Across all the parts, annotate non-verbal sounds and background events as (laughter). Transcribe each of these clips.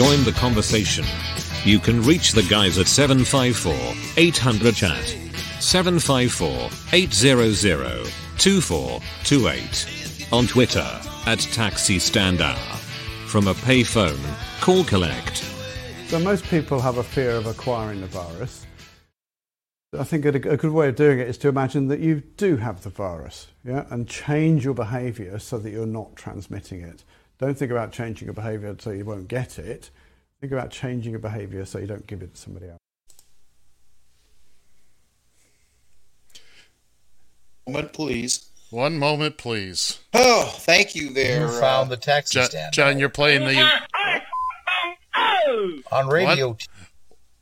Join the conversation. You can reach the guys at 754 800 chat. 754 800 2428. On Twitter at Taxi Stand Hour. From a payphone, call collect. So most people have a fear of acquiring the virus. I think a, a good way of doing it is to imagine that you do have the virus, yeah, and change your behaviour so that you're not transmitting it. Don't think about changing your behaviour so you won't get it. Think about changing your behaviour so you don't give it to somebody else. One moment, please. One moment, please. Oh, thank you there. You found the Taxi John, Stand John you're playing the. On Radio What?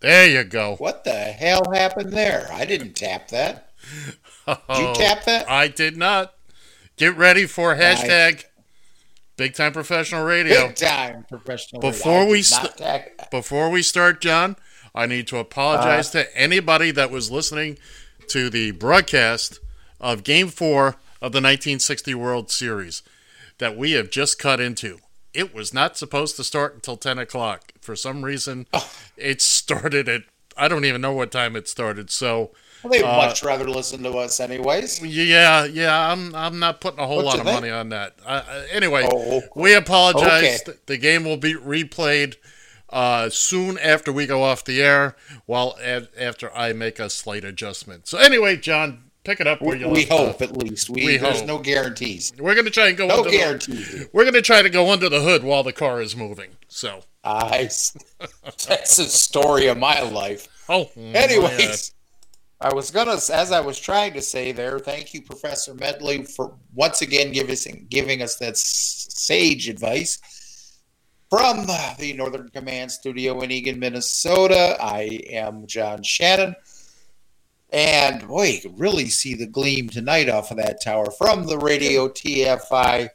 There you go. What the hell happened there? I didn't tap that. Did you Oh, tap that? I did not. Get ready for hashtag Big Time Professional Radio. Big time professional. Before radio. We did st- Before we start, John, I need to apologize Uh. to anybody that was listening to the broadcast of Game 4 of the 1960 World Series that we have just cut into. It was not supposed to start until 10 o'clock. For some reason, Oh. it started at, I don't even know what time it started. So, well, they'd uh, much rather listen to us, anyways. yeah, yeah, I'm I'm not putting a whole What lot of think? money on that. Uh, anyway, Oh, we apologize. Okay. The game will be replayed uh, soon after we go off the air, while a- after I make a slight adjustment. So anyway, John, pick it up where we, you we left off. hope at least. We, We there's hope. no guarantees. We're gonna try and go No under the, guarantees. We're gonna try to go under the hood while the car is moving. So, I, that's the story of my life. oh, Anyways, I was gonna, as I was trying to say there, thank you, Professor Medley, for once again giving us, giving us that sage advice from the Northern Command Studio in Eagan, Minnesota. I am John Shannon, and boy, you can really see the gleam tonight off of that tower from the Radio TFI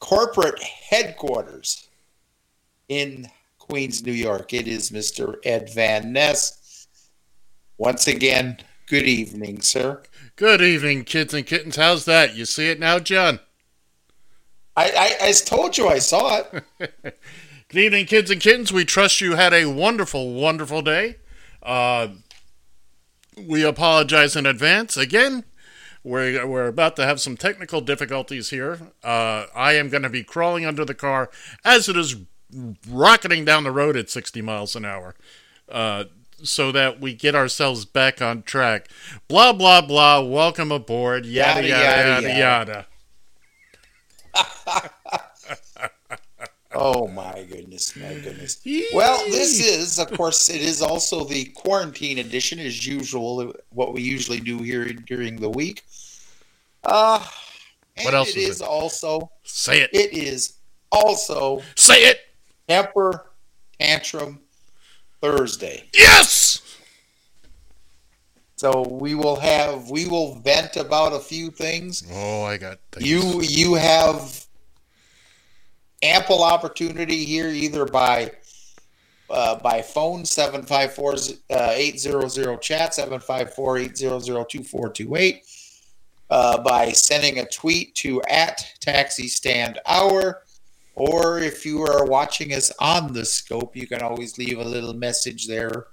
corporate headquarters in Queens, New York. It is Mr. Ed Van Ness. Once again, good evening, sir. Good evening, kids and kittens. How's that? You see it now, John? I, I, I told you I saw it. (laughs) Good evening, kids and kittens. We trust you had a wonderful, wonderful day. Uh, we apologize in advance. Again, we're, we're about to have some technical difficulties here. Uh, I am going to be crawling under the car as it is rocketing down the road at 60 miles an hour uh, so that we get ourselves back on track. Blah, blah, blah. Welcome aboard. Yada, Yada, yada, yada. (laughs) Oh my goodness, my goodness. Well, this is, of course, it is also the quarantine edition, as usual, what we usually do here during the week. Uh, What else it is is it? also, Say it. it is also Say it. Temper Tantrum Thursday. Yes! So we will have we will vent about a few things. Oh, I got things. You you have ample opportunity here either by uh, by phone 754 uh, 800 chat 754 800 2428 uh, by sending a tweet to at taxi stand hour or if you are watching us on the scope you can always leave a little message there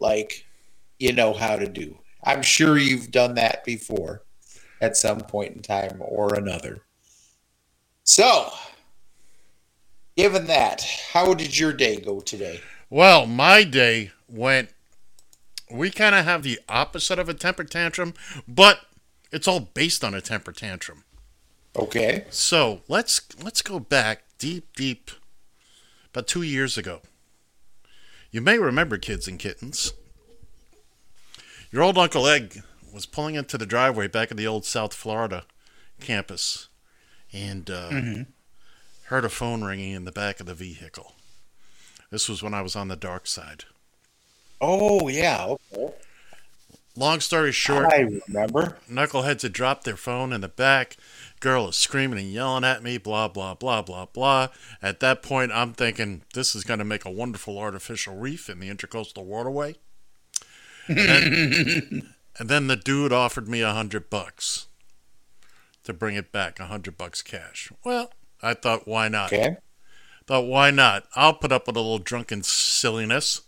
like you know how to do i'm sure you've done that before at some point in time or another so given that how did your day go today Well, my day went. We kind of have the opposite of a temper tantrum, but it's all based on a temper tantrum. Okay So let's let's go back deep, deep about two years ago. You may remember, kids and kittens. Your old Uncle Egg was pulling into the driveway back at the old South Florida campus and uh, heard a phone ringing in the back of the vehicle. This was when I was on the dark side. Oh yeah, okay. Long story short, I remember. knuckleheads had dropped their phone in the back. Girl is screaming and yelling at me, blah, blah, blah, blah, blah. At that point, I'm thinking this is going to make a wonderful artificial reef in the intercoastal waterway. And then, and then the dude offered me a hundred bucks to bring it back, a hundred bucks cash. Well, I thought, why not? Okay. Thought, why not? I'll put up with a little drunken silliness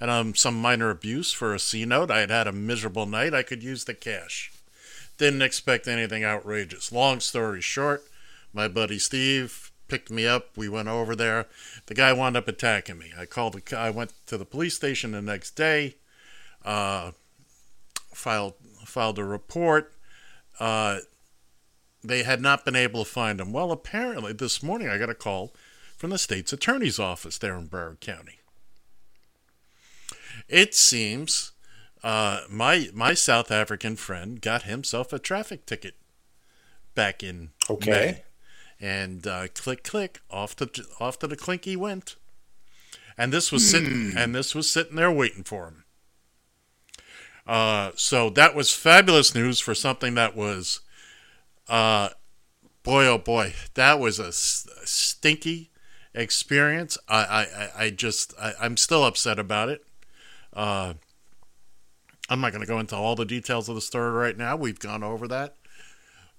and um, some minor abuse for a C note. I had had a miserable night. I could use the cash. Didn't expect anything outrageous. Long story short, my buddy Steve picked me up. We went over there. The guy wound up attacking me. I called. The, I went to the police station the next day. Uh, filed filed a report. Uh, they had not been able to find him. Well, apparently this morning I got a call from the state's attorney's office there in Broward County. It seems uh, my my South African friend got himself a traffic ticket back in Okay. May, and uh, click click off to off to the clink he went, and this was sitting and this was sitting there waiting for him. Uh, so that was fabulous news for something that was, uh, boy oh boy, that was a stinky experience. I I, I- just I, I'm still upset about it. I'm not going to go into all the details of the story right now. We've gone over that,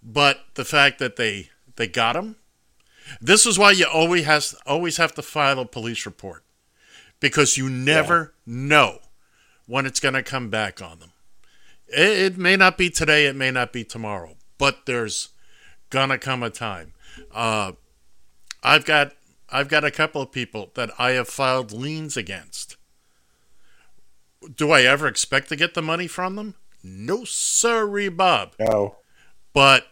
but the fact that they they got him. This is why you always has always have to file a police report because you never know when it's going to come back on them. It, it may not be today, it may not be tomorrow, but there's gonna come a time. Uh, I've got I've got a couple of people that I have filed liens against. Do I ever expect to get the money from them? No, sorry, Bob. No. But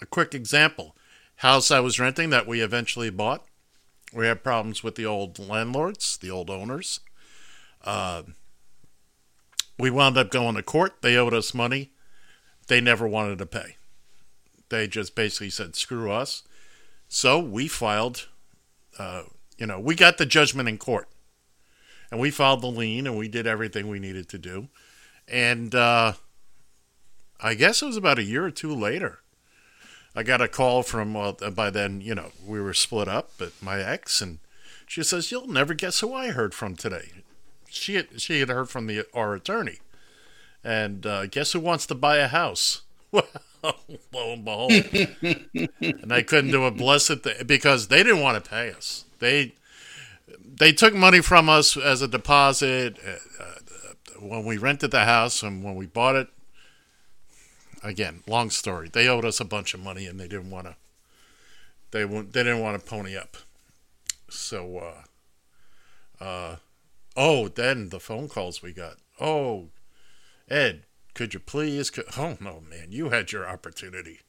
a quick example house I was renting that we eventually bought. We had problems with the old landlords, the old owners. Uh, we wound up going to court. They owed us money. They never wanted to pay. They just basically said, screw us. So we filed, uh, you know, we got the judgment in court. And we filed the lien and we did everything we needed to do. And uh, I guess it was about a year or two later. I got a call from, well, by then, you know, we were split up, but my ex, and she says, You'll never guess who I heard from today. She had, she had heard from the our attorney. And uh, guess who wants to buy a house? (laughs) Well, lo and behold. (laughs) and I couldn't do a blessed thing because they didn't want to pay us. They they took money from us as a deposit uh, uh, when we rented the house and when we bought it again, long story. They owed us a bunch of money, and they didn't want to. They won't. They didn't want to pony up. So, uh, uh, oh, then the phone calls we got. Oh, Ed, could you please? co- Oh no, man, you had your opportunity.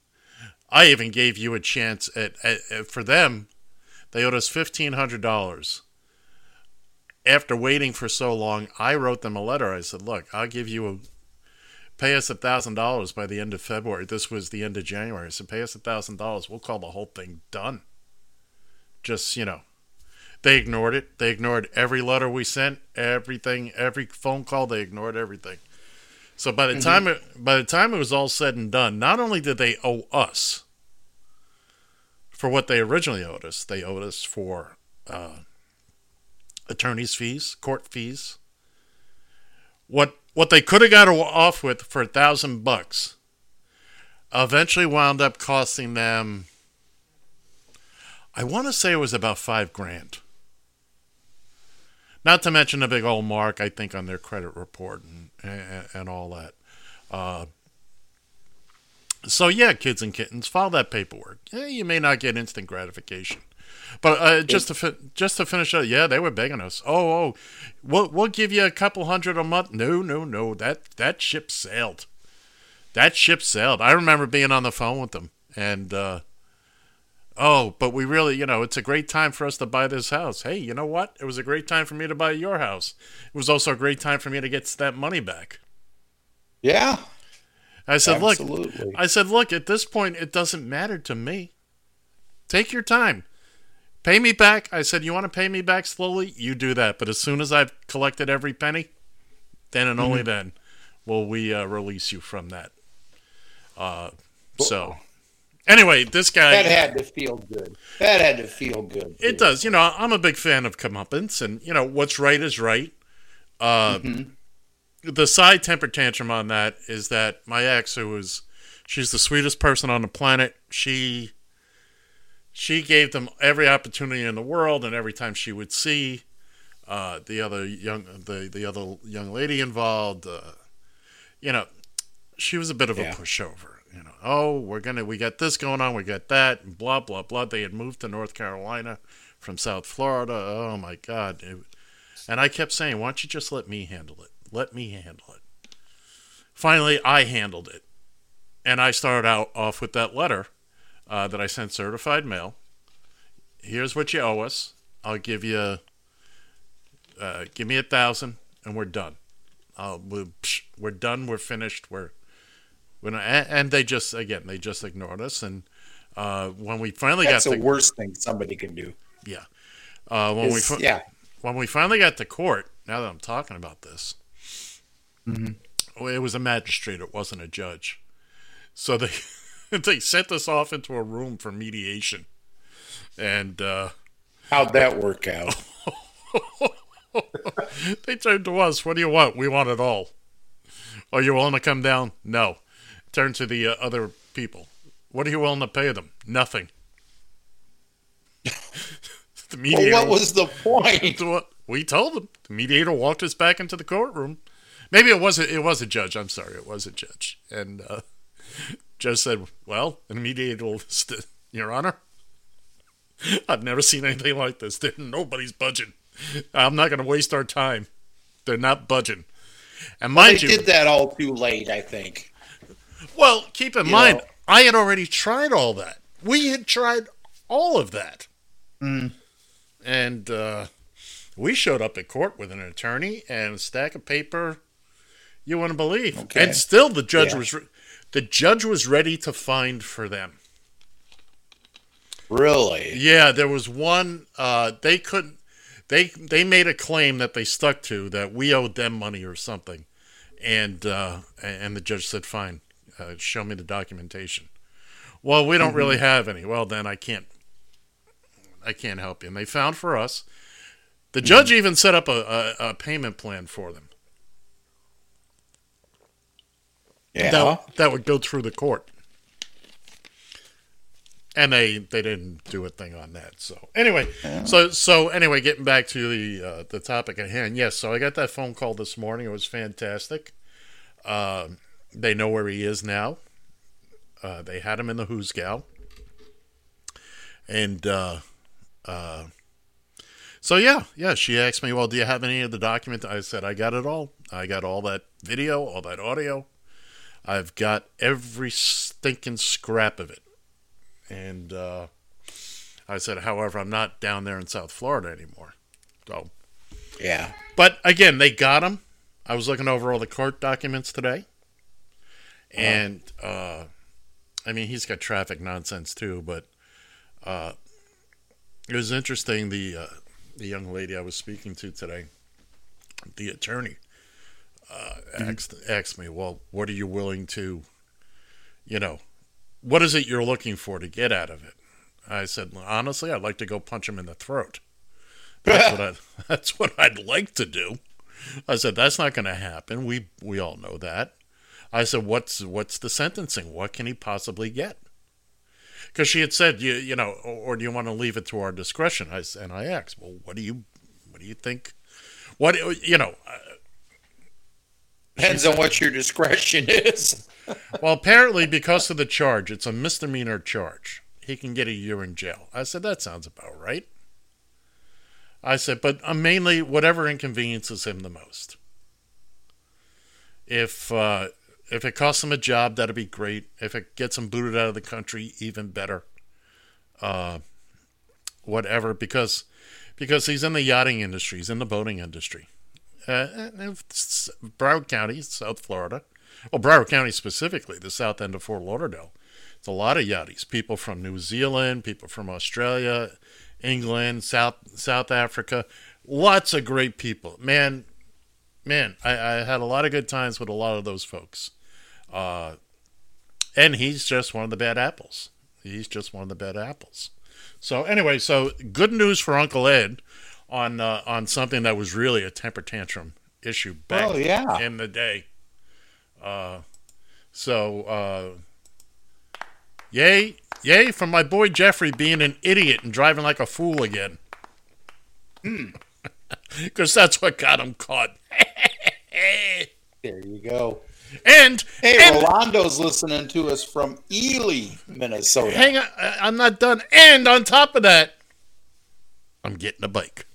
I even gave you a chance at, at, at for them. They owed us fifteen hundred dollars. After waiting for so long, I wrote them a letter. I said, "Look, I'll give you a pay us a thousand dollars by the end of February. This was the end of January. So pay us a thousand dollars. We'll call the whole thing done. Just you know, they ignored it. They ignored every letter we sent, everything, every phone call. They ignored everything. So by the time it, by the time it was all said and done, not only did they owe us for what they originally owed us, they owed us for uh, attorney's fees, court fees. What what they could have got off with for a thousand bucks eventually wound up costing them I want to say it was about five grand. Not to mention a big old mark, I think, on their credit report and and, and all that. Uh, so yeah, kids and kittens, file that paperwork. Yeah, you may not get instant gratification, but uh, just to fi- just to finish up, yeah, they were begging us. Oh, oh, we'll we'll give you a couple hundred a month. No, no, no. That that ship sailed. That ship sailed. I remember being on the phone with them, and uh, oh, but we really, you know, it's a great time for us to buy this house. Hey, you know what? It was a great time for me to buy your house. It was also a great time for me to get that money back. Yeah. I said, Absolutely. look, I said, look, at this point, it doesn't matter to me. Take your time. Pay me back. I said, you want to pay me back slowly? You do that. But as soon as I've collected every penny, then and only then will we uh, release you from that. Uh, so, anyway, this guy. That had to feel good. That had to feel good. It does. You know, I'm a big fan of comeuppance, and you know what's right is right. Uh, The side temper tantrum on that is that my ex, who was, she's the sweetest person on the planet. She, she gave them every opportunity in the world, and every time she would see uh, the other young, the the other young lady involved, uh, you know, she was a bit of Yeah. a pushover. You know, oh, we're gonna, we got this going on, we got that, and blah blah blah. They had moved to North Carolina from South Florida. Oh my God! It- and I kept saying, why don't you just let me handle it? Let me handle it. Finally, I handled it, and I started out off with that letter uh, that I sent certified mail. Here's what you owe us. I'll give you, uh, give me a thousand, and we're done. Uh, we're, psh, we're done. We're finished. We're, we're not, and, they just again they just ignored us. And uh, when we finally That's got the to worst thing somebody can do. yeah, uh, when we yeah. when we finally got to court, now that I'm talking about this, well, it was a magistrate. It wasn't a judge. So they (laughs) they sent us off into a room for mediation, and uh, How'd that work out? (laughs) they turned to us. What do you want? We want it all. Are you willing to come down? No. Turn to the uh, other people. What are you willing to pay them? Nothing. (laughs) the Well, mediator. what was the point? We told them. The mediator walked us back into the courtroom. Maybe it wasn't. It was a judge. I'm sorry, it was a judge. And uh, judge said, "Well," and mediator, will st- (laughs) Your Honor, I've never seen anything like this. There, nobody's budging. I'm not going to waste our time. They're not budging. And mind you, did that all too late, I think. well, keep in You mind, know. I had already tried all that. We had tried all of that. And uh, we showed up at court with an attorney and a stack of paper you wouldn't believe. Okay. And still the judge Yeah. was re- the judge was ready to find for them. Really? Yeah, there was one uh, they couldn't they they made a claim that they stuck to that we owed them money or something. And uh, and the judge said, "Fine, uh, show me the documentation." Well, we don't really have any. Well, then I can't I can't help you. And they found for us. The judge even set up a, a, a payment plan for them. Yeah. that, that would go through the court. And they they didn't do a thing on that. So anyway, so so anyway, getting back to the uh, the topic at hand. Yes, so I got that phone call this morning. It was fantastic. Um they know where he is now. Uh, they had him in the hoosegow. And uh, uh, so yeah, yeah. She asked me, "Well, do you have any of the document?" I said, "I got it all. I got all that video, all that audio." I've got every stinking scrap of it. And uh, I said, however, I'm not down there in South Florida anymore. So, Yeah. but again, they got him. I was looking over all the court documents today, and uh, I mean, he's got traffic nonsense too. But uh, it was interesting. The uh, the young lady I was speaking to today, the attorney, uh, asked asked me, "Well, what are you willing to, you know, what is it you're looking for to get out of it?" I said, "Honestly, I'd like to go punch him in the throat." (laughs) That's what I, that's what I'd like to do. I said that's not going to happen. We we all know that. I said what's what's the sentencing? What can he possibly get? Because she had said you you know or, or do you want to leave it to our discretion? I and I asked, well, what do you what do you think? What you know? Depends on what your discretion (laughs) is. Well, apparently because of the charge, it's a misdemeanor charge. He can get a year in jail. I said that sounds about right. I said, but uh, mainly whatever inconveniences him the most. If uh, if it costs him a job, that'd be great. If it gets him booted out of the country, even better. uh, whatever, because because he's in the yachting industry, he's in the boating industry. Uh, Broward County, South Florida, well, Broward County specifically, the south end of Fort Lauderdale. It's a lot of yachties, people from New Zealand, people from Australia, England, South South Africa, lots of great people. Man, man, I, I had a lot of good times with a lot of those folks. Uh, and he's just one of the bad apples. He's just one of the bad apples. So anyway, so good news for Uncle Ed on uh, on something that was really a temper tantrum issue back Oh, yeah. in the day. Uh, so uh, yay, yay from my boy Jeffrey being an idiot and driving like a fool again. (laughs) Because that's what got him caught. (laughs) There you go. and Hey, and, Rolando's listening to us from Ely, Minnesota. hang on, I'm not done. And on top of that, I'm getting a bike.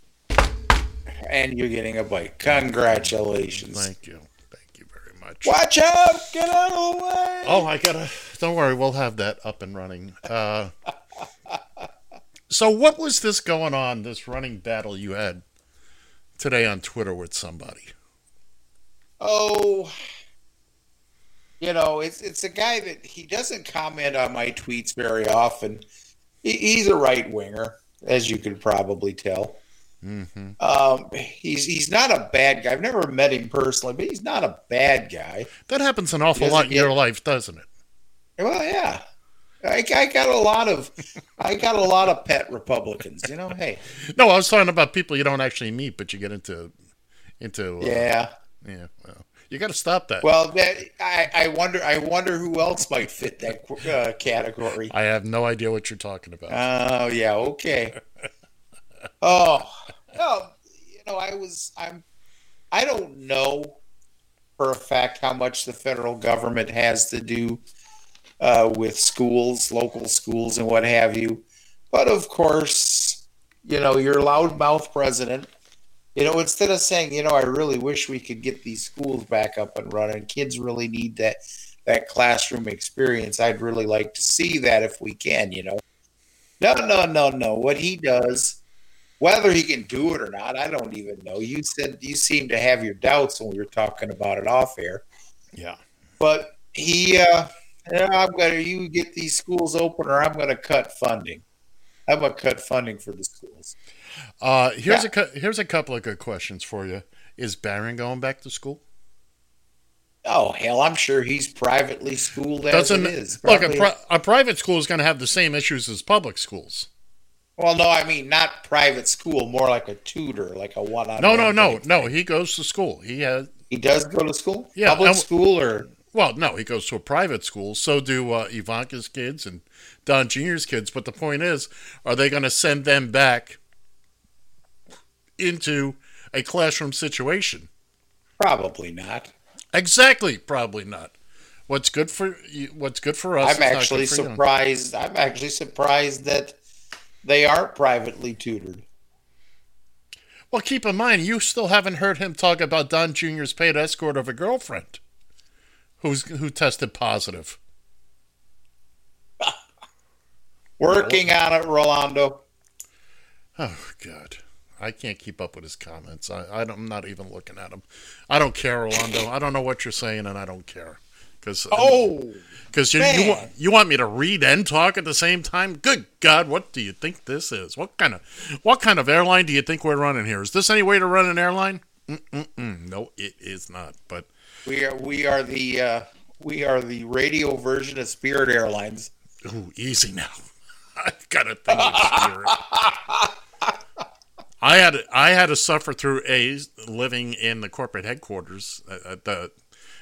And you're getting a bike. Congratulations. Thank you, thank you very much. Watch out! Get out of the way! Oh, I gotta. Don't worry, we'll have that up and running. Uh, so, what was this going on? This running battle you had today on Twitter with somebody? Oh, you know, it's it's a guy that he doesn't comment on my tweets very often. He, he's a right winger, as you can probably tell. Mm-hmm. Um, he's he's not a bad guy. I've never met him personally, but he's not a bad guy. That happens an awful lot in your life, doesn't it? Well, yeah. I, I got a lot of I got a lot of pet Republicans. You know, (laughs) hey, No, I was talking about people you don't actually meet, but you get into into. Uh, yeah. yeah. Well, you got to stop that. Well, that, I I wonder I wonder who else might fit that uh, category. I have no idea what you're talking about. Oh yeah, okay. (laughs) Oh, no, you know, I was I'm I don't know for a fact how much the federal government has to do uh, with schools, local schools, and what have you. But of course, you know, your loudmouth president. You know, instead of saying, you know, I really wish we could get these schools back up and running. Kids really need that that classroom experience. I'd really like to see that if we can. You know. No, no, no, no. What he does, whether he can do it or not, I don't even know. You said you seem to have your doubts when we were talking about it off air. yeah. But he, uh, "Yeah, I'm gonna you get these schools open, or I'm gonna cut funding. I'm gonna cut funding for the schools. Uh, here's Yeah. a here's a couple of good questions for you. Is Barron going back to school? Oh hell, I'm sure he's privately schooled as Doesn't it is. look a, Probably- pri- a private school is going to have the same issues as public schools. Well, no, I mean not private school, more like a tutor, like a one-on. No, no, no, no. He goes to school. He has He does go to school. Yeah, public school or well, no, he goes to a private school. So do uh, Ivanka's kids and Don Jr.'s kids. But the point is, are they going to send them back into a classroom situation? probably not. Exactly, probably not. What's good for you, what's good for us? I'm actually good for you. surprised. I'm actually surprised that they aren't privately tutored. Well, keep in mind, you still haven't heard him talk about Don Jr.'s paid escort of a girlfriend who's who tested positive. (laughs) Working on it, Rolando. Oh God, I can't keep up with his comments. I, I don't, I'm not even looking at him. I don't care, Rolando. I don't know what you're saying, and I don't care because Oh, because you you want, you want me to read and talk at the same time. Good God, what do you think this is? What kind of what kind of airline do you think we're running here? Is this any way to run an airline? Mm-mm-mm. No, it is not. But we are we are the uh, we are the radio version of Spirit Airlines. Ooh, easy now. (laughs) I've got a thing with spirit. I had I had to suffer through a living in the corporate headquarters. Uh, uh, the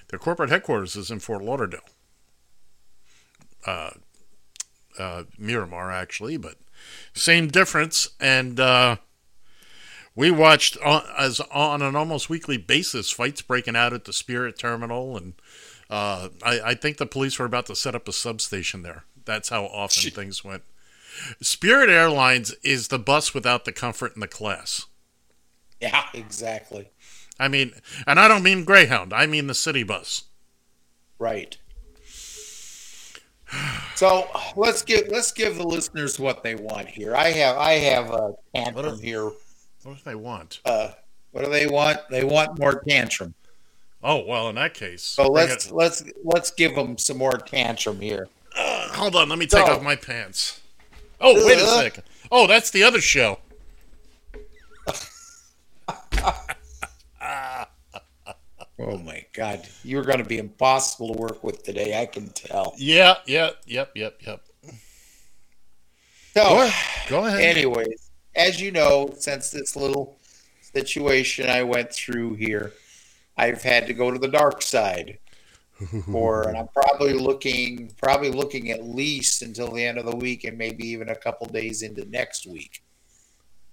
the corporate headquarters is in Fort Lauderdale, uh, uh, Miramar actually, but same difference. And uh, we watched on, as on an almost weekly basis fights breaking out at the Spirit Terminal, and uh, I, I think the police were about to set up a substation there. That's how often things went. Spirit Airlines is the bus without the comfort and the class. Yeah, (laughs) exactly. I mean, and I don't mean Greyhound. I mean the city bus. Right. (sighs) So let's give let's give the listeners what they want here. I have I have a tantrum What here. What do they want? Uh, what do they want? They want more tantrum. Oh well, in that case. So let's it- let's let's give them some more tantrum here. Uh, hold on, let me take So- off my pants. Oh, wait a Uh. second. Oh, that's the other show. Oh my God, you're going to be impossible to work with today. I can tell. Yeah, yeah, yep, yep, yep. So, Go ahead. Go ahead. anyways, as you know, since this little situation I went through here, I've had to go to the dark side. For and I'm probably looking probably looking at least until the end of the week and maybe even a couple days into next week,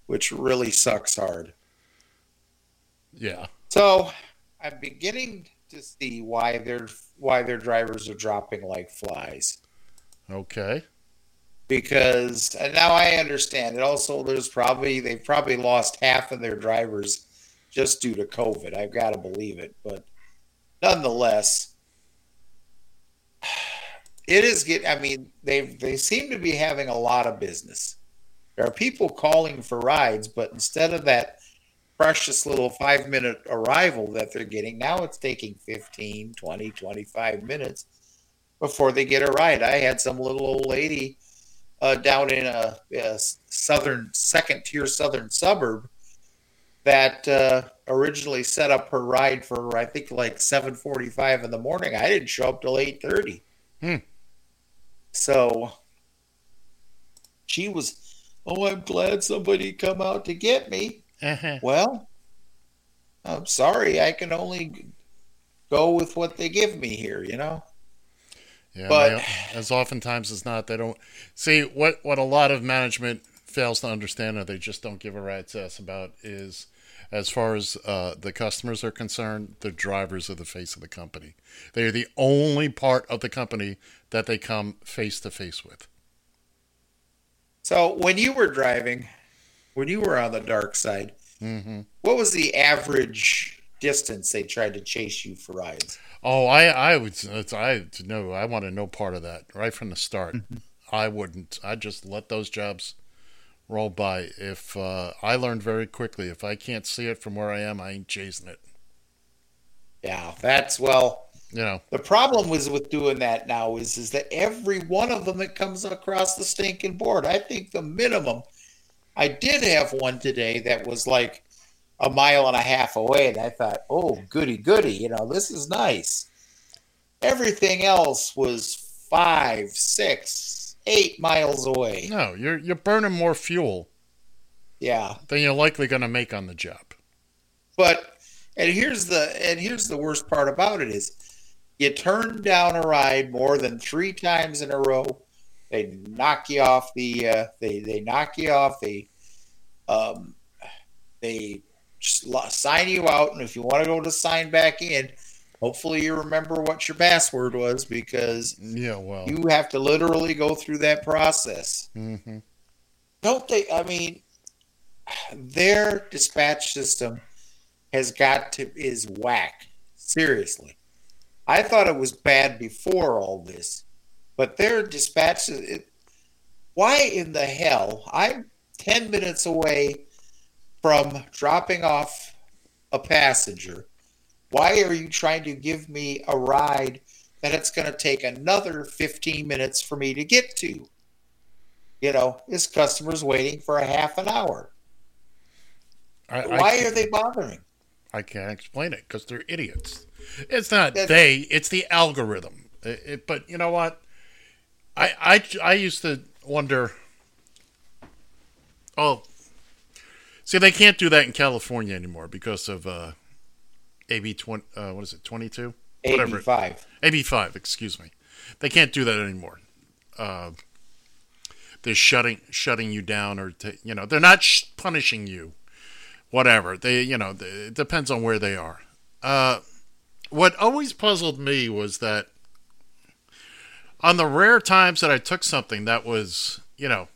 which really sucks hard. yeah. So I'm beginning to see why their why their drivers are dropping like flies. Okay. because and now I understand it. Also, there's probably they've probably lost half of their drivers just due to COVID. I've got to believe it, but nonetheless, it is get. I mean, they they seem to be having a lot of business. There are people calling for rides, but instead of that precious little five minute arrival that they're getting, now it's taking 15, 20, 25 minutes before they get a ride. I had some little old lady uh, down in a, a southern second tier southern suburb that uh, originally set up her ride for I think like seven forty five in the morning. I didn't show up till eight thirty. Hmm. So she was, oh, I'm glad somebody come out to get me. Uh-huh. Well, I'm sorry, I can only go with what they give me here. You know. Yeah, But- as oftentimes as not, they don't see what what a lot of management fails to understand, or they just don't give a rat's ass about is, as far as uh, the customers are concerned, the drivers are the face of the company. They are the only part of the company that they come face to face with. So when you were driving, when you were on the dark side, hmm what was the average distance they tried to chase you for rides? Oh, I I would it's, I no, I wanted no part of that right from the start. I wouldn't. I just let those jobs roll by. If uh, I learned very quickly, if I can't see it from where I am, I ain't chasing it. Yeah, that's well. You know. The problem was with doing that now is is that every one of them that comes across the stinking board, I think the minimum. I did have one today that was like a mile and a half away, and I thought, oh, goody goody, you know, this is nice. Everything else was five, six, eight miles away. No, you're you're burning more fuel Yeah, than you're likely going to make on the job. But and here's the and here's the worst part about it is you turn down a ride more than three times in a row, they knock you off the uh, they they knock you off they um they sign you out and if you want to go to sign back in hopefully you remember what your password was because Yeah, well. you have to literally go through that process. Hmm don't they i mean their dispatch system has got to is whack. Seriously. I thought it was bad before all this but their dispatch it, why in the hell i'm 10 minutes away from dropping off a passenger why are you trying to give me a ride that it's going to take another 15 minutes for me to get to you know, this customer's waiting for a half an hour. I, I Why are they bothering? I can't explain it because they're idiots. It's not That's- they; it's the algorithm. It- it- but you know what? I, I I used to wonder. Oh, see, they can't do that in California anymore because of uh, AB twenty. Uh, what is it? Twenty two. Whatever. 85. AB five. Excuse me. They can't do that anymore. Uh, they're shutting shutting you down, or you know, they're not sh- punishing you. Whatever they, you know, th- it depends on where they are. Uh, what always puzzled me was that on the rare times that I took something that was, you know,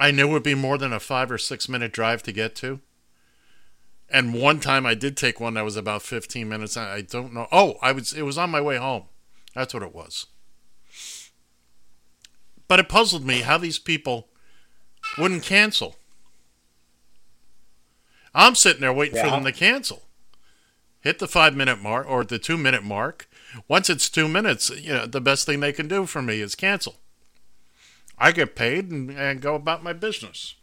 I knew would be more than a five or six minute drive to get to. And one time I did take one that was about 15 minutes. I I don't know. Oh, I was, it was on my way home. That's what it was. But it puzzled me how these people wouldn't cancel. I'm sitting there waiting for them to cancel. Hit the five minute mark or the two minute mark. Once it's two minutes, you know, the best thing they can do for me is cancel. I get paid and, and go about my business.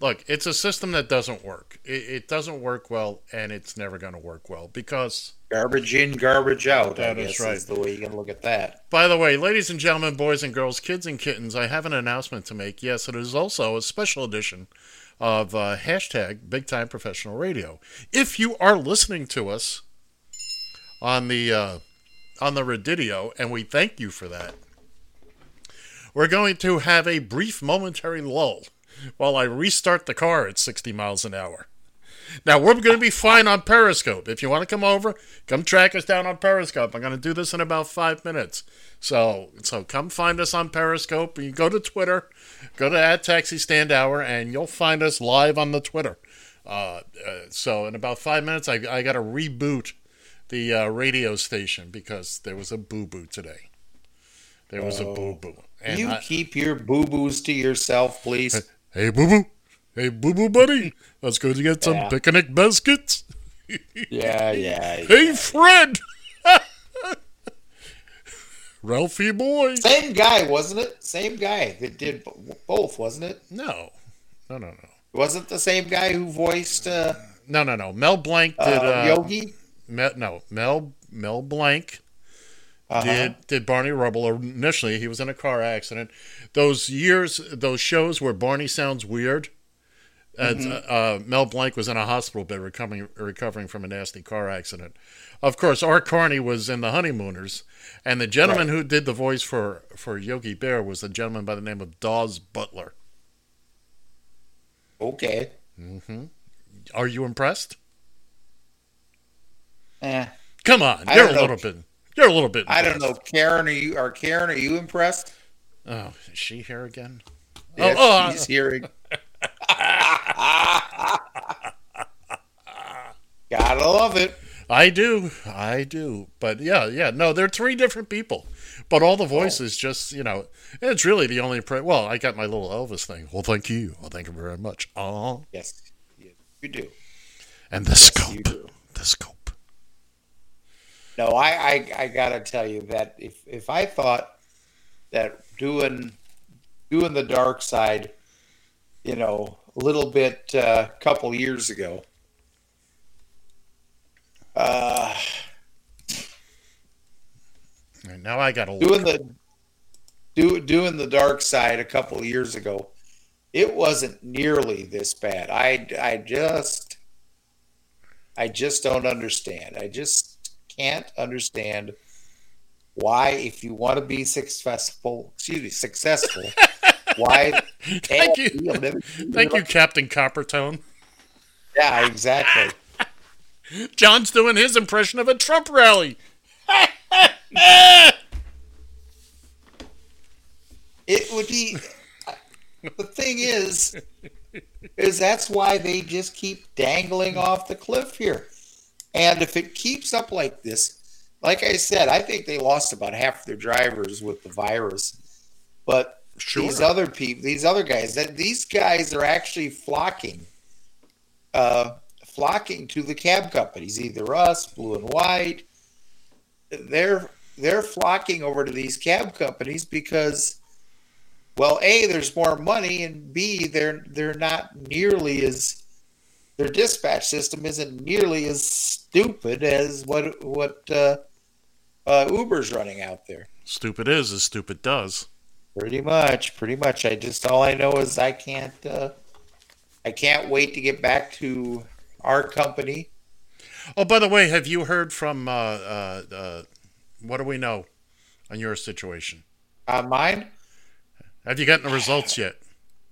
Look, it's a system that doesn't work. It, it doesn't work well, and it's never going to work well because Garbage in, garbage out. That I is guess right. is the way you can look at that. By the way, ladies and gentlemen, boys and girls, kids and kittens, I have an announcement to make. Yes, it is also a special edition of uh, hashtag Big Time Professional Radio. If you are listening to us on the uh, on the Redidio, and we thank you for that, we're going to have a brief momentary lull while I restart the car at 60 miles an hour. Now we're going to be fine on Periscope. If you want to come over, come track us down on Periscope. I'm going to do this in about five minutes. So, so come find us on Periscope. You go to Twitter, go to at Taxi Stand Hour, and you'll find us live on the Twitter. Uh, uh, so in about five minutes, I, I got to reboot the uh, radio station because there was a boo boo today. There was a boo boo. you keep your boo boos to yourself, please. Hey, boo boo. Hey, boo boo buddy. Let's go to get some Yeah. picnic biscuits. (laughs) yeah, yeah. (laughs) Hey, Fred. (laughs) Ralphie boy. Same guy, wasn't it? Same guy that did both, wasn't it? No. No, no, no. Wasn't the same guy who voiced uh, No, no, no. Mel Blanc uh, did. Uh, Yogi? Mel, no, Mel Mel Blanc Uh-huh. did did Barney Rubble. Initially, he was in a car accident. Those years, those shows where Barney sounds weird. Uh, uh, Mel Blanc was in a hospital bed recovering recovering from a nasty car accident. Of course, Art Carney was in the Honeymooners, and the gentleman who did the voice for for Yogi Bear was a gentleman by the name of Daws Butler. Okay. Mm-hmm. Are you impressed? Eh. Come on, you're a know. little bit. You're a little bit. I don't know. Karen. Are you? Are Karen? Are you impressed? Oh, is she here again? Yes, oh, oh, she's hearing. (laughs) Gotta love it. I do, I do. But yeah, yeah. No, they're three different people, but all the voices just you know. It's really the only. Pre- well, I got my little Elvis thing. Well, thank you. Well, thank you very much. Oh, Yes, you, you do. and the you scope, the scope. No, I, I, I gotta tell you that if if I thought that doing doing the dark side, you know, a little bit a uh, couple years ago, uh, And now I got to doing the do, doing the dark side a couple years ago, it wasn't nearly this bad. I I just I just don't understand. I just can't understand why if you want to be successful, excuse me, successful, (laughs) why Thank you. Thank you, Captain Coppertone. Yeah, exactly. (laughs) John's doing his impression of a Trump rally. (laughs) It would be. The thing is, is that's why they just keep dangling off the cliff here. And if it keeps up like this, like I said, I think they lost about half their drivers with the virus. But Sure. these other people, these other guys, that these guys are actually flocking, uh, flocking to the cab companies, either us, Blue and White. They're they're flocking over to these cab companies because well, A, there's more money, and B, they're they're not nearly as their dispatch system isn't nearly as stupid as what what uh, uh, Uber's running out there. Stupid is as stupid does. Pretty much, pretty much. I just all I know is I can't uh, I can't wait to get back to our company. Oh, by the way, have you heard from uh, uh, uh, what do we know on your situation? On mine? Have you gotten the results yet?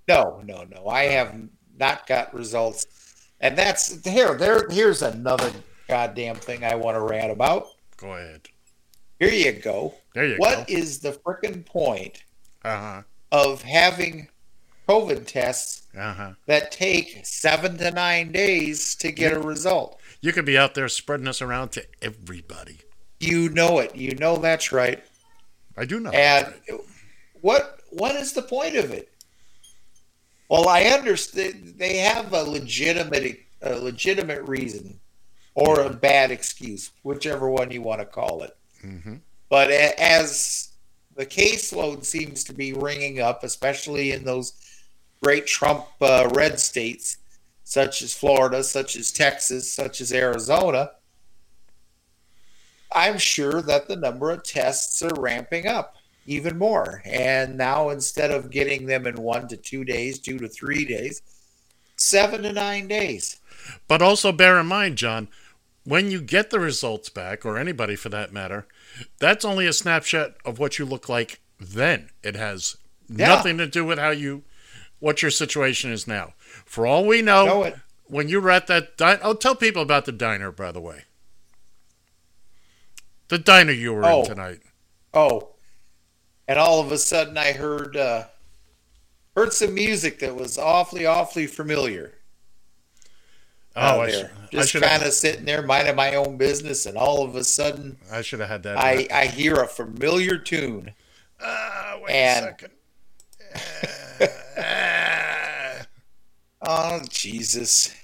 No, no, no. I have not got results. And that's here. There. Here's another goddamn thing I want to rant about. Go ahead. Here you go. There you What go. is the frickin' point Uh huh. of having COVID tests Uh huh. that take seven to nine days to get a result? You could be out there spreading this around to everybody. You know it. You know that's right. I do know. And what what is the point of it? Well, I understand they have a legitimate a legitimate reason or a bad excuse, whichever one you want to call it. Mm-hmm. But as the caseload seems to be ringing up, especially in those great Trump uh, red states, such as Florida, such as Texas, such as Arizona, I'm sure that the number of tests are ramping up even more. And now instead of getting them in one to two days, two to three days, seven to nine days. But also bear in mind, John, when you get the results back, or anybody for that matter, that's only a snapshot of what you look like then. It has Yeah. nothing to do with how you, what your situation is now. For all we know, Know it. when you were at that diner, oh, tell people about the diner, by the way. The diner you were Oh. in tonight. Oh, and all of a sudden I heard uh, heard some music that was awfully, awfully familiar. Oh, I, should, just kind of sitting there minding my own business, and all of a sudden I should have had that. I I hear a familiar tune. Ah, wait and- a second. Ah. (laughs) Oh Jesus,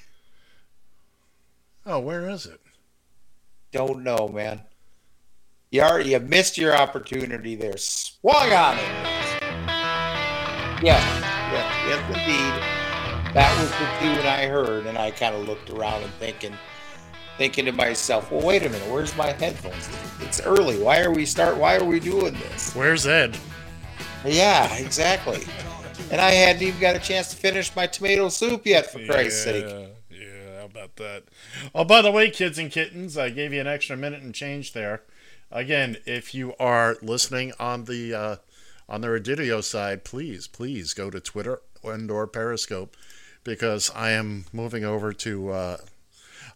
oh, where is it? don't know, man. You already you missed your opportunity there. Swung on it. Yes, yes, yes, indeed. That was the tune I heard, and I kind of looked around and thinking, thinking to myself, "Well, wait a minute, where's my headphones? It's early. Why are we start? Why are we doing this?" Where's Ed? Yeah, exactly. And I hadn't even got a chance to finish my tomato soup yet, for Christ's sake. Yeah, how about that? Oh, by the way, kids and kittens, I gave you an extra minute and change there. Again, if you are listening on the uh, on the Redidio side, please, please go to Twitter and or Periscope because I am moving over to. Uh,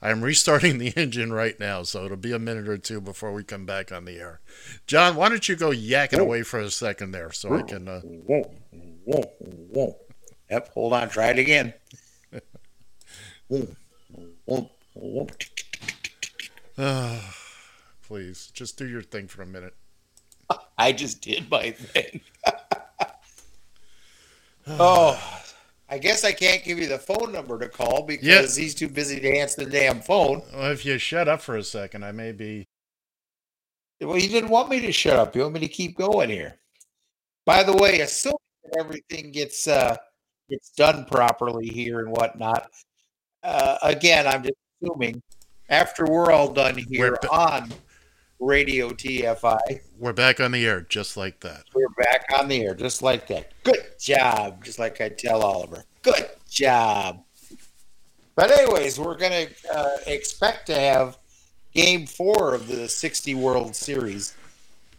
I am restarting (laughs) the engine right now, so it'll be a minute or two before we come back on the air. John, why don't you go yakking away for a second there so I can. Uh, Whoa, whoa, whoa. Yep, hold on, try it again. (laughs) Whoa, whoa, whoa. Please, just do your thing for a minute. (laughs) I just did my thing. (laughs) oh, I guess I can't give you the phone number to call because he's too busy to answer the damn phone. Well, if you shut up for a second, I may be. Well, you didn't want me to shut up. You want me to keep going here. By the way, assuming that everything gets uh, gets done properly here and whatnot. Uh, again, I'm just assuming after we're all done here We're on Radio TFI, We're back on the air just like that. we're back on the air just like that. Good job, just like I tell Oliver. Good job. But anyways, we're gonna uh, expect to have Game Four of the 60 World Series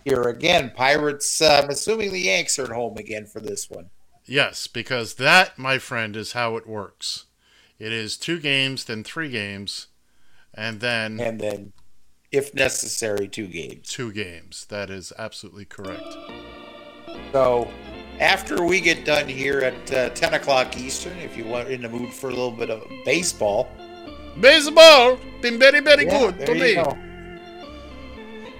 here again. Pirates. Uh, I'm assuming the Yanks are at home again for this one. Yes, because that, my friend, is how it works. It is two games, then three games, and then and then, if necessary, two games. two games. That is absolutely correct. So, after we get done here at uh, 10 o'clock Eastern, if you want in the mood for a little bit of baseball, Baseball been very, very yeah, good there to me. go.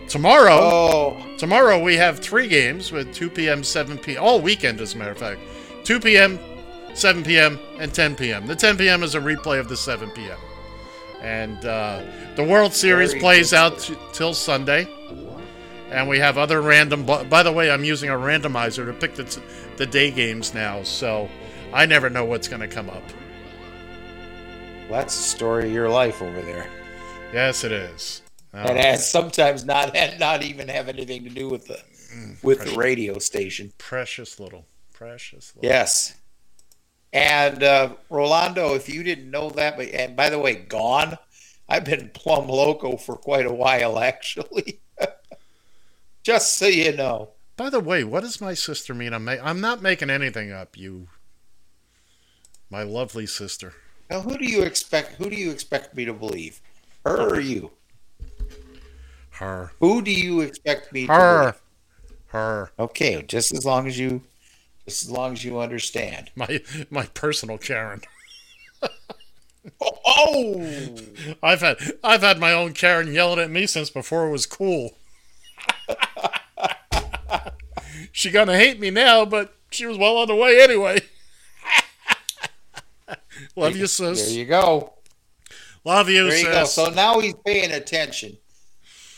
Tomorrow, Oh, tomorrow we have three games with 2 p.m., 7 p.m. all weekend, as a matter of fact. 2 p.m., 7 p.m., and 10 p.m. The 10 p.m. is a replay of the 7 p.m. And uh, the World Series Very plays out t- till Sunday. And we have other random. By the way, I'm using a randomizer to pick the, t- the day games now, so I never know what's going to come up. well, that's the story of your life over there. Yes, it is. Now, and has sometimes not not even have anything to do with the with the radio station. precious little, precious little. Yes. And uh, Rolando, if you didn't know that, but and by the way, gone. I've been plumb loco for quite a while, (laughs) actually. (laughs) Just so you know. By the way, what does my sister mean? I'm ma- I'm not making anything up. You, my lovely sister. Now, who do you expect? Who do you expect me to believe? Her or you? Her, Who do you expect me to her, believe? her. Okay, just as long as you, as long as you understand. (laughs) My my personal Karen. (laughs) Oh, I've had I've had my own Karen yelling at me since before it was cool. (laughs) she gonna hate me now, but she was well on the way anyway. Love you, sis. There you go. Love you, There you sis. go. So now he's paying attention.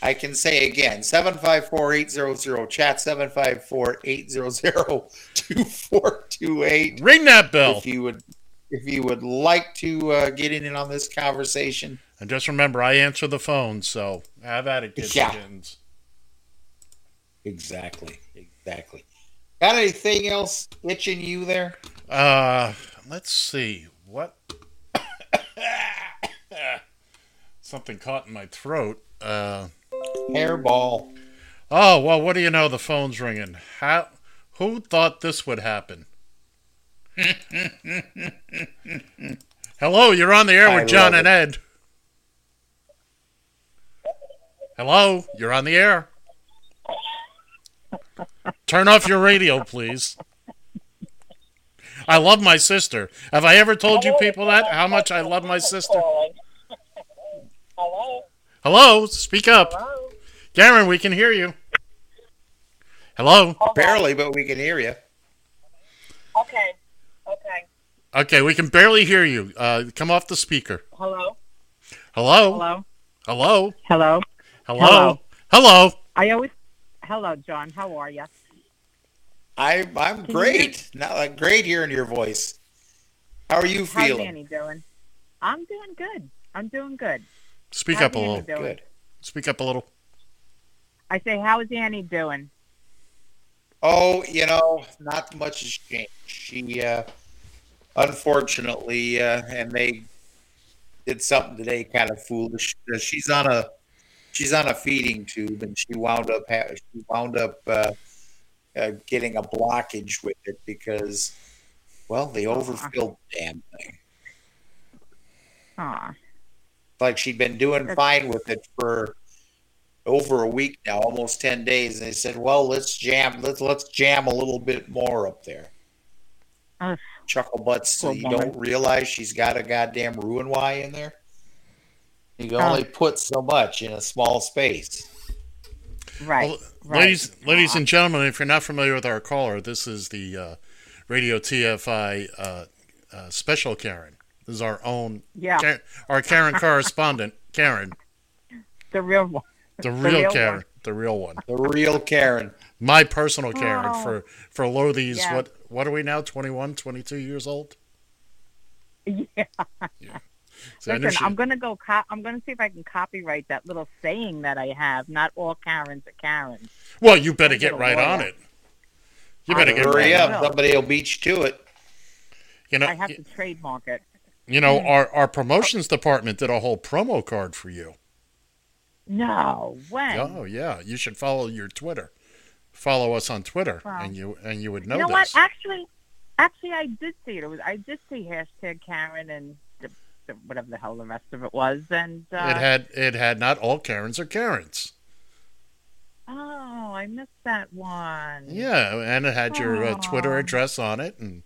I can say again 754 800 chat 754 800 2428. Ring that bell. If you would if you would like to uh, get in on this conversation, And just remember, I answer the phone, so have at it, kids Yeah. exactly, exactly. Got anything else itching you there? Uh, let's see. What? (coughs) (coughs) Something caught in my throat. Uh, Hairball. oh, well, what do you know? The phone's ringing. How? Who thought this would happen? (laughs) Hello, you're on the air I with John and Ed. Hello, you're on the air. Turn off your radio, please. I love my sister. Have I ever told you people that? How much I love my sister? Hello? Hello, speak up. Hello? Garen, we can hear you. Hello. Barely, but we can hear you. Okay. Okay. Okay, we can barely hear you. Uh, come off the speaker. Hello? Hello. Hello? Hello. Hello? Hello. Hello. Hello. I always. Hello, John. How are you? I I'm you great. Not like great hearing your voice. How are you feeling? How's feeling? Annie doing? I'm doing good. I'm doing good. Speak How's up a Annie little. doing? Good. Speak up a little. I say, how's Annie doing? Oh, you know, not much has changed. She, uh, unfortunately, uh, and they did something today, kind of foolish. Uh, She's on a she's on a feeding tube, and she wound up ha- she wound up uh, uh, getting a blockage with it because, well, they overfilled the damn thing. Aw. Like she'd been doing fine with it for over a week now, almost ten days. And they said, "Well, let's jam. Let's let's jam a little bit more up there." Ugh. Chuckle butts. So you don't realize she's got a goddamn Roux-en-Y in there. You can only put so much in a small space. Right. Well, right. Ladies, ladies Aw. and gentlemen, if you're not familiar with our caller, this is the uh, Radio TFI uh, uh, special Karen. This is our own, Yeah, Karen, our Karen correspondent, Karen, the real one. the real real Karen, one. the real one, The real Karen. my personal Karen Oh. for for Lothies. Yeah. What what are we now? 21, 22 years old. (laughs) Yeah. So I know Listen, she- I'm gonna go. Co- I'm gonna see if I can copyright that little saying that I have. Not all Karens are Karens. well, you better get right lawyer. on it. You I better will. get Hurry right. up! will. Somebody will beat you to it. You know, I have to trademark it. You know, our our promotions department did a whole promo card for you. No, when? Oh yeah, you should follow your Twitter. Follow us on Twitter, Wow. and you and you would know, you know this. what? Actually, actually, I did see it. It was I did see hashtag Karen and the, the, whatever the hell the rest of it was. And uh, it had it had not all Karens or Karens. oh, I missed that one. Yeah, and it had your uh, Twitter address on it, and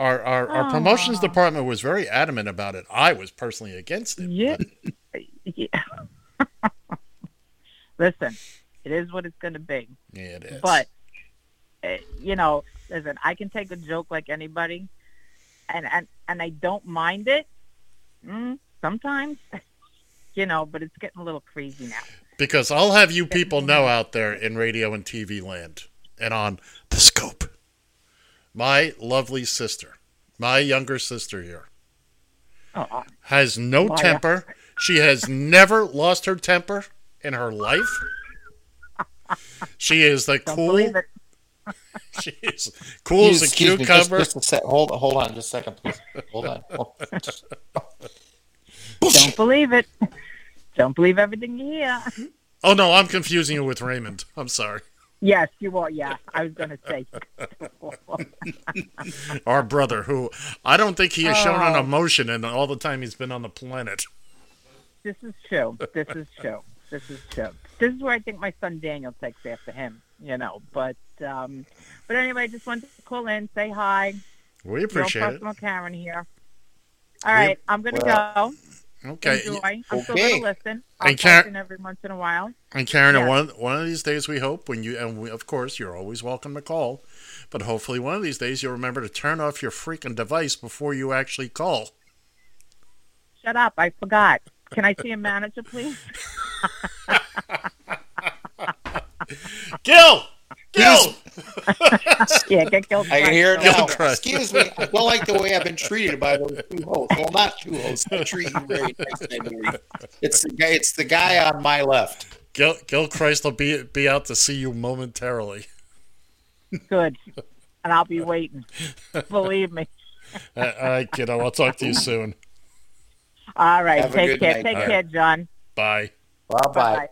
our our, our promotions department was very adamant about it. I was personally against it. Yeah. (laughs) yeah. Listen, it is what it's going to be. Yeah, it is. But uh, you know, listen, I can take a joke like anybody, and and and I don't mind it. Mm, sometimes, (laughs) you know, but it's getting a little crazy now. because I'll have you people know out there in radio and TV land and on the scope, my lovely sister, my younger sister here, Oh, has no Liar. Uh, temper. She has never lost her temper in her life. She is the don't cool. (laughs) She is cool as a Excuse me, just, cucumber. just a sec. Hold, hold on, just a second, please. Hold on. (laughs) Hold on. Don't believe it. Don't believe everything you hear. Oh no, I'm confusing you with Raymond. I'm sorry. Yes, you are. Yeah, I was going to say. (laughs) Our brother, who I don't think he has shown an Oh. emotion in all the time he's been on the planet. this is true. This is true. This is true. This is where I think my son Daniel takes after him. You know, but um, but anyway, I just wanted to call in, say hi. We Your appreciate it. personal Karen here. All right, I'm gonna go. Okay. Enjoy. I'm still Okay. going to listen. I'll And Karen- every once in a while. And Karen, Yeah. one one of these days, we hope when you and we, of course you're always welcome to call, but hopefully one of these days you'll remember to turn off your freaking device before you actually call. Shut up. I forgot. Can I see a manager, please? (laughs) Gil, Gil. (laughs) yeah, get killed. I can hear it now. Christ. Excuse me. I don't like the way I've been treated by those two hosts. Well, not two hosts. I treat you very nice. I believe. It's the guy. It's the guy on my left. Gil, Gil Christ will be be out to see you momentarily. Good. And I'll be waiting. Believe me. All right, kiddo. I'll talk to you soon. All right. Have Take care. night. Take All care, John. Bye. Bye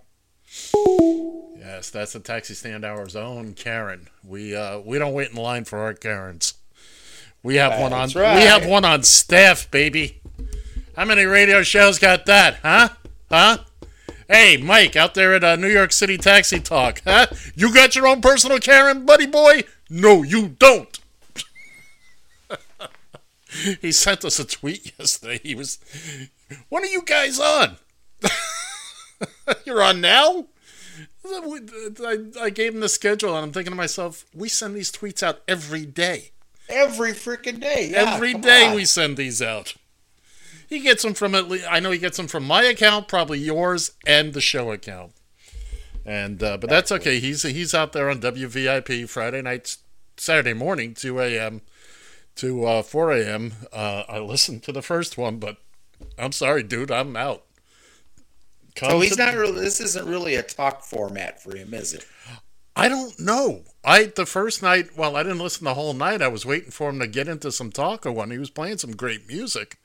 bye. Yes, that's the taxi stand hour's own Karen. We uh we don't wait in line for our Karens. We have one on right. we have one on staff, baby. How many radio shows got that, huh? Huh? Hey, Mike, out there at uh, New York City Taxi Talk, huh? You got your own personal Karen, buddy boy? No, you don't. (laughs) he sent us a tweet yesterday. He was, when are you guys on? (laughs) You're on now? I, I gave him the schedule, and I'm thinking to myself, we send these tweets out every day. Every freaking day. Yeah, every day on. we send these out. He gets them from at least, I know he gets them from my account, probably yours, and the show account. And uh, but that's okay. He's he's out there on WVIP Friday nights, Saturday morning, 2 a.m. to uh, 4 a.m. Uh, I listened to the first one, but I'm sorry, dude, I'm out. So he's not really. This isn't really a talk format for him, is it? I don't know. I the first night, well, I didn't listen the whole night. I was waiting for him to get into some taco one. He was playing some great music,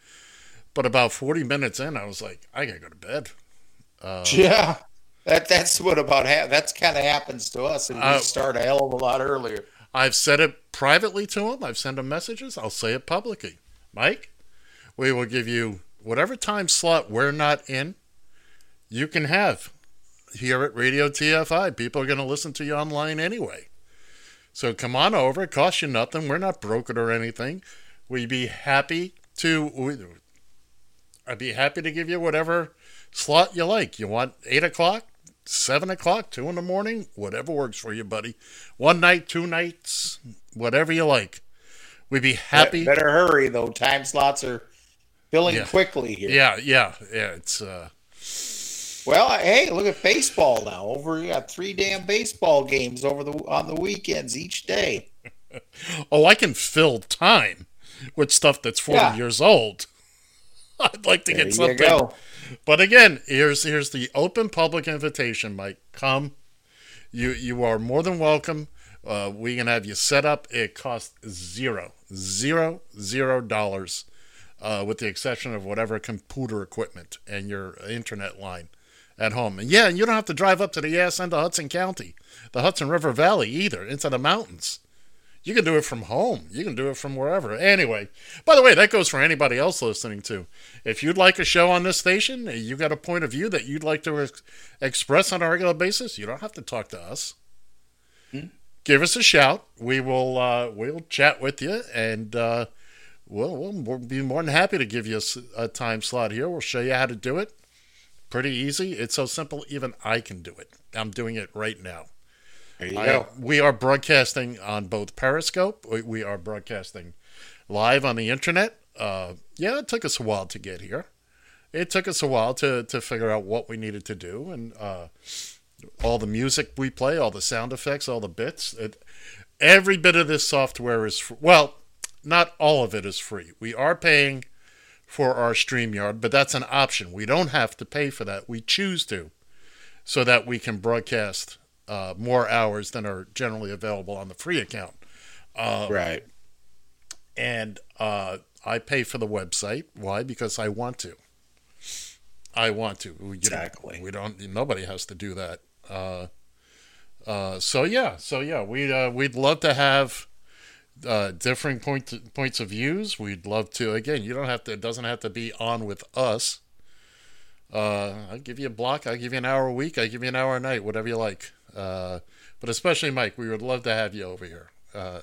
but about forty minutes in, I was like, I gotta go to bed. Uh, (laughs) yeah. That that's what about ha- that's kind of happens to us, and we Uh, start a hell of a lot earlier. I've said it privately to him. I've sent him messages. I'll say it publicly. Mike, we will give you whatever time slot we're not in. You can have here at Radio TFI. People are going to listen to you online anyway. So come on over. It costs you nothing. We're not broken or anything. We'd be happy to. I'd be happy to give you whatever slot you like. You want eight o'clock, seven o'clock, two in the morning, whatever works for you, buddy. One night, two nights, whatever you like. We'd be happy. Better hurry though. Time slots are filling Yeah. quickly here. Yeah, yeah, yeah. It's uh, Well, hey, look at baseball now. Over you got three damn baseball games over the on the weekends each day. (laughs) oh, I can fill time with stuff that's forty Yeah. years old. (laughs) I'd like to There get something. go. But again, here's here's the open public invitation, Mike. Come. You you are more than welcome. Uh, we can have you set up. It costs zero, zero, zero dollars, uh, with the exception of whatever computer equipment and your internet line at home. And yeah, you don't have to drive up to the ass end of Hudson County, the Hudson River Valley either, into the mountains. You can do it from home. You can do it from wherever. Anyway, by the way, that goes for anybody else listening too. If you'd like a show on this station, you got a point of view that you'd like to ex- express on a regular basis, you don't have to talk to us. Give us a shout. We will uh, we'll chat with you, and uh, we'll, we'll we'll be more than happy to give you a time slot here. We'll show you how to do it. Pretty easy. It's so simple. Even I can do it. I'm doing it right now. There you I- go. we are broadcasting on both Periscope. We, we are broadcasting live on the internet. Uh, yeah, it took us a while to get here. It took us a while to, to figure out what we needed to do and uh, all the music we play, all the sound effects, all the bits. It, every bit of this software is fr- well, not all of it is free. We are paying for our StreamYard, but that's an option. We don't have to pay for that. We choose to so that we can broadcast uh, more hours than are generally available on the free account. right. And uh, I pay for the website. Why? Because I want to. I want to. We, you know, Exactly. we don't. Nobody has to do that. Uh, uh, so yeah. So yeah. We uh, we'd love to have uh, differing point points of views. We'd love to. Again, you don't have to. It doesn't have to be on with us. Uh, I'll give you a block. I'll give you an hour a week. I'll give you an hour a night, whatever you like. Uh, but especially Mike, we would love to have you over here. Uh,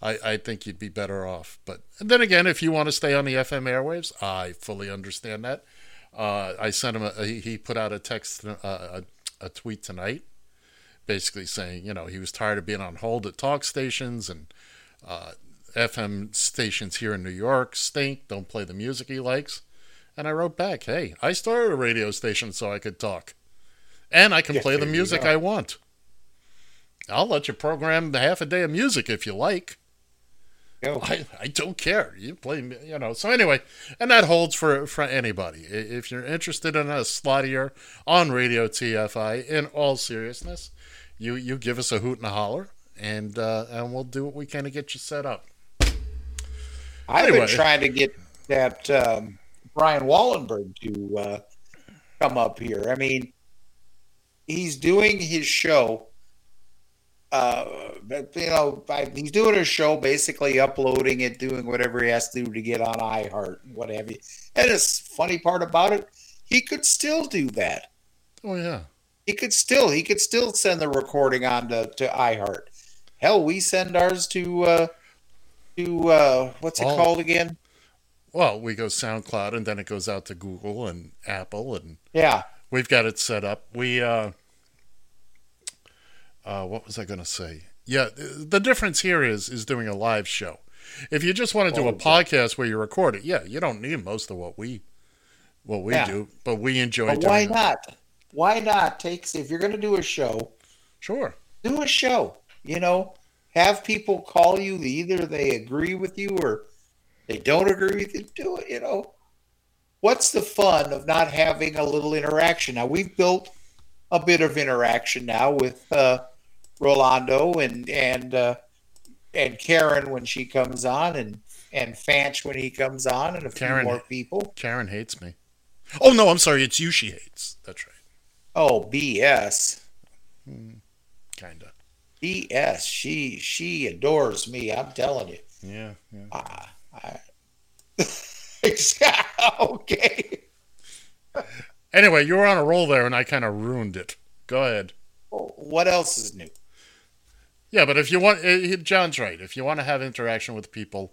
I, I think you'd be better off. But then again, if you want to stay on the FM airwaves, I fully understand that. Uh, I sent him a, he he put out a text, uh, a, a tweet tonight, basically saying, you know, he was tired of being on hold at talk stations and uh, FM stations here in New York stink, don't play the music he likes. And I wrote back, hey, I started a radio station so I could talk. And I can play the music. I want. I'll let you program half a day of music if you like. I, I don't care. You play, you know. So anyway, and that holds for for anybody. If you're interested in a slot here on Radio TFI, in all seriousness, you you give us a hoot and a holler, and uh, and we'll do what we can to get you set up. I've Anyway. been trying to get that um, Brian Wallenberg to uh, come up here. I mean, he's doing his show. Uh, you know, I, he's doing his show, basically uploading it, doing whatever he has to do to get on iHeart and what have you. And the funny part about it, he could still do that. Oh yeah, He could still, he could still send the recording on to, to iHeart. Hell, we send ours to, uh, to uh, what's it called again? well, we go SoundCloud, and then it goes out to Google and Apple, and Yeah. we've got it set up. We uh, uh, what was I going to say? Yeah, the difference here is is doing a live show. If you just want to do a Oh, podcast where you record it, yeah, you don't need most of what we what we Yeah. do, but we enjoy But why it. not? Why not take if you're going to do a show, Sure. do a show. You know, have people call you. Either they agree with you or they don't agree with you. Do it. You know, what's the fun of not having a little interaction? Now we've built a bit of interaction now with uh, Rolando and and uh, and Karen when she comes on, and and Fanch when he comes on, and a few Karen. more people. Karen hates me. Oh no, I'm sorry, it's you she hates. That's right. Oh, BS. Kinda. BS. She she adores me. I'm telling you. Yeah, yeah. I, I, (laughs) okay. Anyway, you were on a roll there and I kinda ruined it. Go ahead. Well, What else is new? Yeah, but if you want, eh, John's right. If you want to have interaction with people,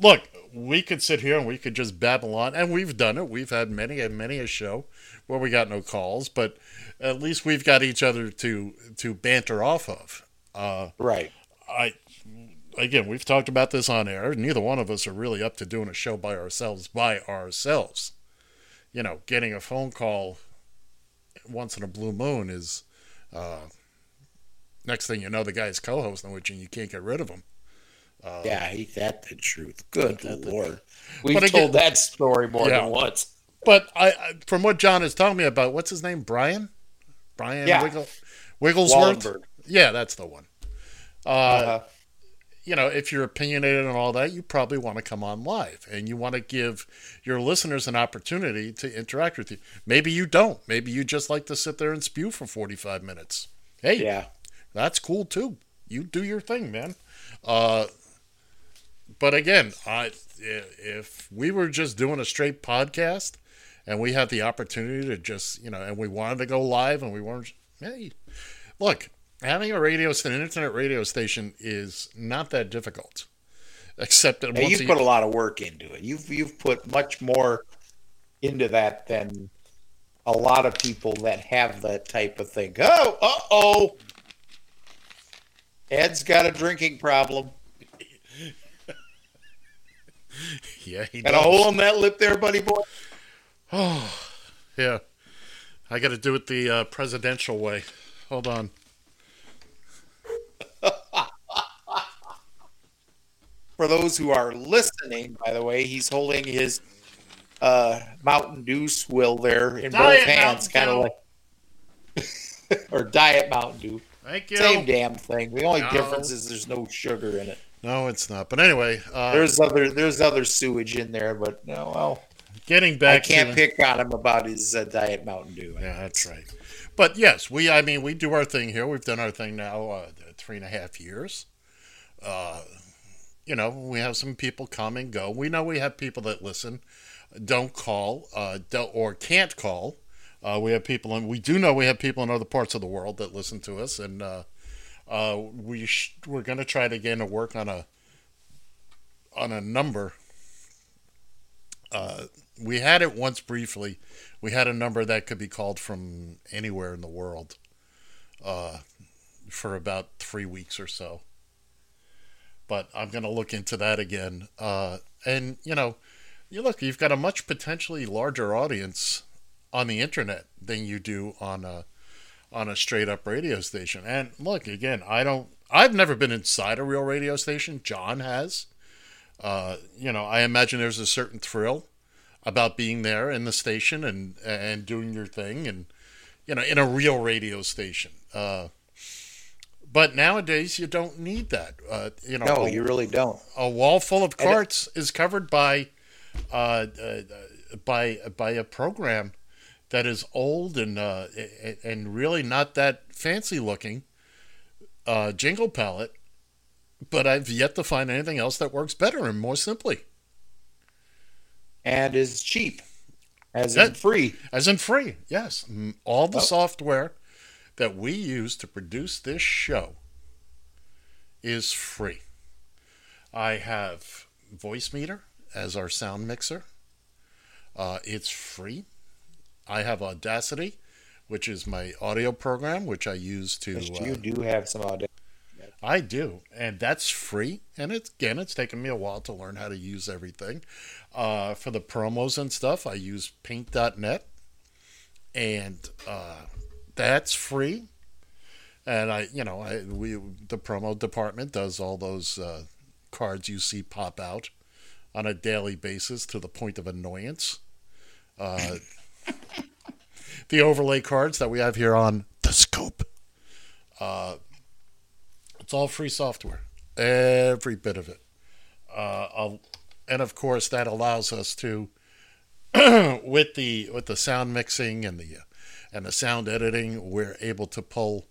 look, we could sit here and we could just babble on, and we've done it. We've had many and many a show where we got no calls, but at least we've got each other to to banter off of. Uh, Right. I again, we've talked about this on air. Neither one of us are really up to doing a show by ourselves. By ourselves, you know, getting a phone call once in a blue moon is. Uh, next thing you know, the guy's co-hosting, which and you can't get rid of him. Uh, yeah, ain't that the truth? Good the- lord. We've again- told that story more Yeah. than once. But I, I, from what John is telling me about, what's his name? Brian. Brian Yeah. Wiggle, Wigglesworth. Wallenberg. Yeah, that's the one. Uh, Uh, you know, if you're opinionated and all that, you probably want to come on live and you want to give your listeners an opportunity to interact with you. Maybe you don't. Maybe you just like to sit there and spew for 45 minutes. Hey, yeah. that's cool too. You do your thing, man. Uh, but again, I if we were just doing a straight podcast and we had the opportunity to just you know, and we wanted to go live and we weren't, hey, look, having a radio an internet radio station is not that difficult, except that Now, you've you, put a lot of work into it. You've you've put much more into that than a lot of people that have that type of thing. Oh, uh oh. Ed's got a drinking problem. (laughs) yeah, he Got a hole in that lip there, buddy boy. Oh, (sighs) yeah. I got to do it the uh, presidential way. Hold on. For those who are listening, by the way, he's holding his uh, Mountain Dew swill there in Diet both hands, kind of like, (laughs) or Diet Mountain Dew. Thank you. Same damn thing. The only No. difference is there's no sugar in it. No, it's not. But anyway, uh, There's other there's other sewage in there, but no, well, getting back, I can't pick on him about his uh, Diet Mountain Dew. Yeah, that's right. But yes, we. I mean, we do our thing here. We've done our thing now uh, three and a half years. You know, we have some people come and go. We know we have people that listen, don't call, uh, don't, or can't call. Uh, we have people, and we do know we have people in other parts of the world that listen to us, and uh, uh, we sh- we're going to try to again to work on a on a number uh, we had it once briefly. We had a number that could be called from anywhere in the world uh, for about three weeks or so. But I'm going to look into that again. Uh, and, you know, you look, you've got a much potentially larger audience on the internet than you do on a on a straight up radio station. And look, again, I don't I've never been inside a real radio station. John has. Uh, you know, I imagine there's a certain thrill about being there in the station and and doing your thing and you know in a real radio station. Uh, but nowadays you don't need that. Uh, you know, No, a- you really don't. a wall full of carts is covered by uh, uh, by by a program that is old and uh, and really not that fancy looking uh, jingle palette. But I've yet to find anything else that works better and more simply, And is cheap. As in free. as in free. Yes, all the Oh. software that we use to produce this show is free. I have Voicemeeter as our sound mixer. Uh, it's free. I have Audacity, which is my audio program, which I use to. Yes, uh, you do have some audacity. I do, and that's free. And it's again, it's taken me a while to learn how to use everything. Uh, for the promos and stuff, I use Paint.net, and uh, that's free. And I, you know, I we the promo department does all those uh, cards you see pop out on a daily basis to the point of annoyance. Uh, the overlay cards that we have here on the scope. Uh, it's all free software, every bit of it. Uh, and of course, that allows us to, (clears throat) with the with the sound mixing and the uh, and the sound editing, we're able to pull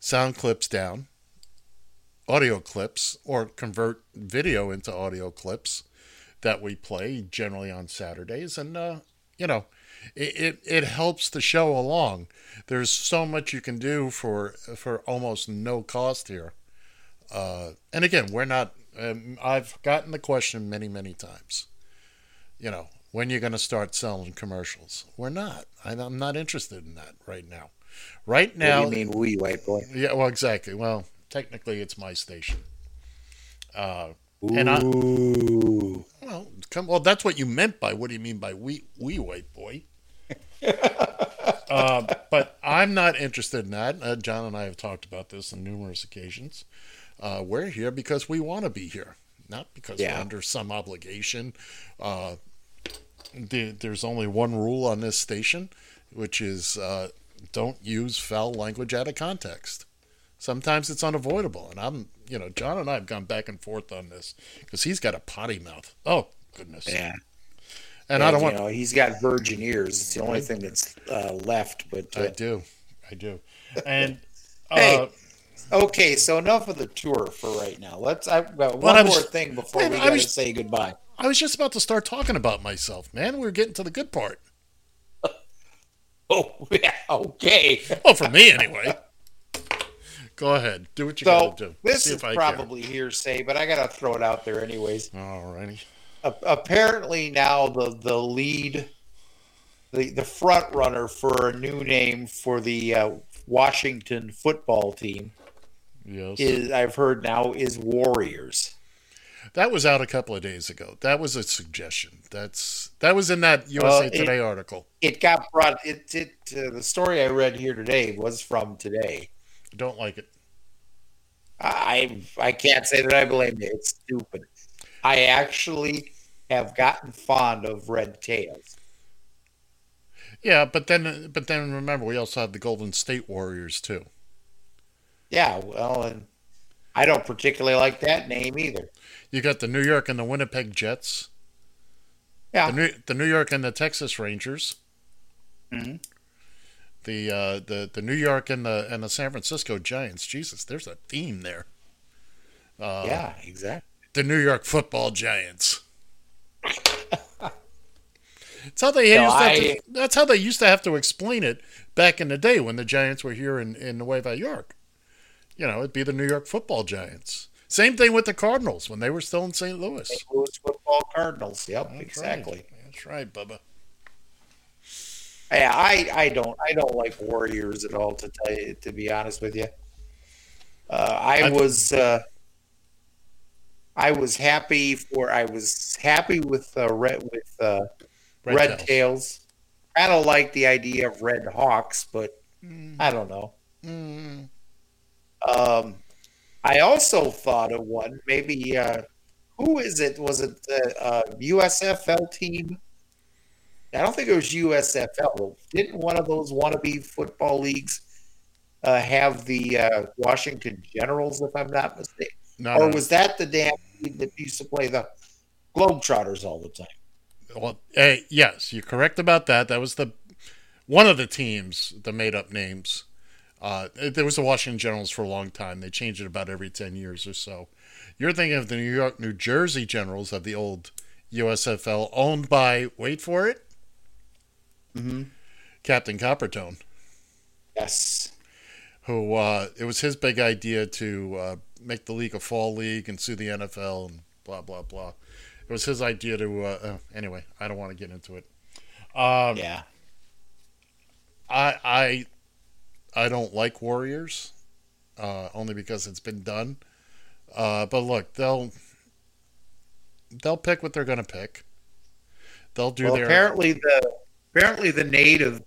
sound clips down, audio clips, or convert video into audio clips that we play generally on Saturdays, and uh, you know, it, it it helps the show along. There's so much you can do for for almost no cost here. Uh, and again, we're not. Um, I've gotten the question many, many times. You know, when you're going to start selling commercials? We're not. I'm not interested in that right now. Right now, what do you mean, we white boy? yeah, well, exactly. Well, technically, it's my station. Uh, and I, well, come. Well, that's what you meant by what do you mean by we we white boy? (laughs) uh, but I'm not interested in that. Uh, John and I have talked about this on numerous occasions. Uh, we're here because we want to be here, not because we're under some obligation. The, there's only one rule on this station, which is uh, don't use foul language out of context. Sometimes it's unavoidable, and I'm, you know, John and I have gone back and forth on this because he's got a potty mouth. Oh goodness! Yeah. And I don't you want. know, he's got virgin ears. It's the only thing that's uh, left. But I uh, do, I do, and (laughs) uh, Hey, okay, so enough of the tour for right now. Let's. I've got one I was- more thing before we I got to was- say goodbye. I was just about to start talking about myself, man. We were getting to the good part. (laughs) Oh, yeah, okay. (laughs) Well, for me anyway. Go ahead, do what you So gotta do. this is probably hearsay, but I got to throw it out there anyways. Alrighty. A- apparently now the the lead, the the front runner for a new name for the uh, Washington football team Yes. is I've heard now is Warriors. That was out a couple of days ago. That was a suggestion. That's that was in that USA it- Today article. It got brought. It it uh, the story I read here today was from today. I Don't like it. I I can't say that I blame you. It's stupid. I actually have gotten fond of red tails. Yeah, but then but then remember we also have the Golden State Warriors too. Yeah, well, and I don't particularly like that name either. You got the New York and the Winnipeg Jets. Yeah, The New, the New York and the Texas Rangers. Mhm. The uh, the the New York and the and the San Francisco Giants. Jesus, there's a theme there. Uh, yeah, exactly. The New York Football Giants. (laughs) That's how they No, used to have I- to, That's how they used to have to explain it back in the day when the Giants were here in in Nueva York. You know, it'd be the New York Football Giants. Same thing with the Cardinals when they were still in St. Louis. St. Louis football Cardinals. Yep, That's exactly. right. That's right, Bubba. Yeah, I, I don't I don't like Warriors at all to tell you to be honest with you. Uh, I I- was uh, I was happy for I was happy with uh, red with uh, Red Red, Tails. Tails. Kind of like the idea of Red Hawks, but I don't know. Mm. Um, I also thought of one. Maybe uh, who is it? Was it the uh, USFL team? I don't think it was USFL. Didn't one of those wannabe football leagues uh, have the uh, Washington Generals, if I'm not mistaken? No, or no. was that the damn team that used to play the Globetrotters all the time? Well, hey, yes, you're correct about that. That was the one of the teams the made up names. Uh, there was the Washington Generals for a long time. They changed it about every ten years or so. You're thinking of the New York, New Jersey Generals of the old USFL, owned by wait for it, Mm-hmm. Captain Coppertone, Yes. who uh, it was his big idea to uh, make the league a fall league and sue the NFL and blah blah blah. It was his idea to. Uh, uh, anyway, I don't want to get into it. Um, Yeah. I I I don't like Warriors, uh, only because it's been done. Uh, but look, they'll they'll pick what they're going to pick. They'll do well, their apparently the apparently the native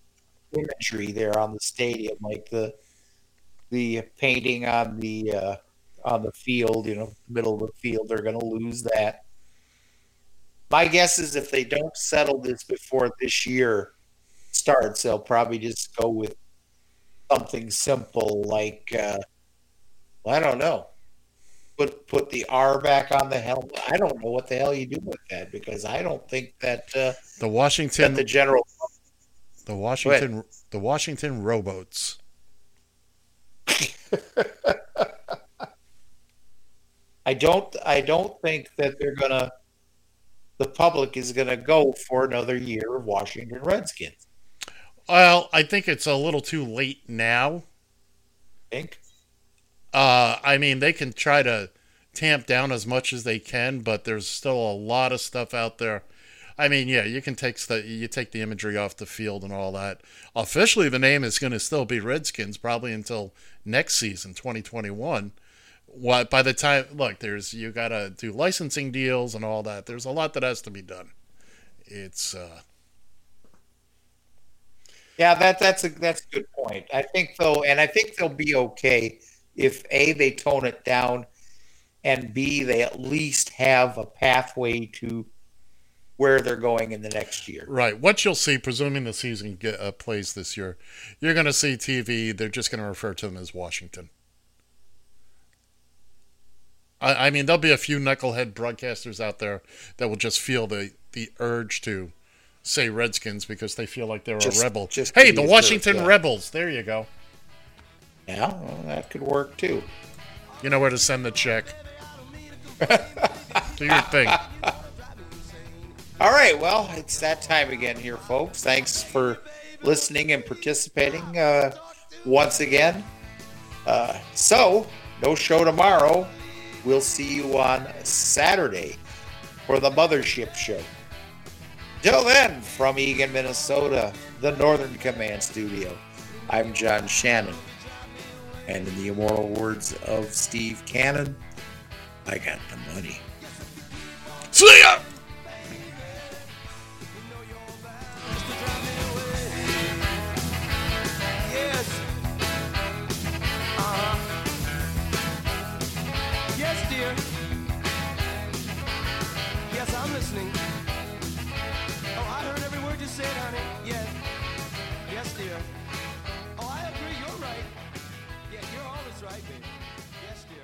imagery there on the stadium, like the the painting on the uh, on the field, you know, middle of the field, they're going to lose that. My guess is if they don't settle this before this year starts, they'll probably just go with something simple like uh, well, I don't know. Put put the R back on the helmet. I don't know what the hell you do with that because I don't think that uh, the that Washington the general the Washington the Washington rowboats. (laughs) I don't I don't think that they're gonna the public is gonna go for another year of Washington Redskins. Well, I think it's a little too late now. Think. Uh, I mean, they can try to tamp down as much as they can, but there's still a lot of stuff out there. I mean, yeah, you can take the you take the imagery off the field and all that. Officially, the name is going to still be Redskins probably until next season, 2021. What by the time look, there's you got to do licensing deals and all that. There's a lot that has to be done. It's uh, Yeah, that that's a that's a good point. I think though, and I think they'll be okay if a they tone it down, and b they at least have a pathway to where they're going in the next year. Right. What you'll see, presuming the season get, uh, plays this year, you're going to see TV. They're just going to refer to them as Washington. I, I mean, there'll be a few knucklehead broadcasters out there that will just feel the, the urge to say Redskins because they feel like they're Just- a rebel. just hey, the Washington. Rebels. There you go. Yeah, well, that could work too. You know where to send the check. Do your thing. (laughs) All right, well, it's that time again here, folks. Thanks for listening and participating uh, once again. Uh, so, no show tomorrow. We'll see you on Saturday for the Mothership Show. Till then, from Eagan, Minnesota, the Northern Command Studio, I'm John Shannon. And in the immortal words of Steve Cannon, I got the money. See ya! Every word you said, honey. Yes. Yes, dear. Oh, I agree. You're right. Yeah, you're always right, baby. Yes, dear.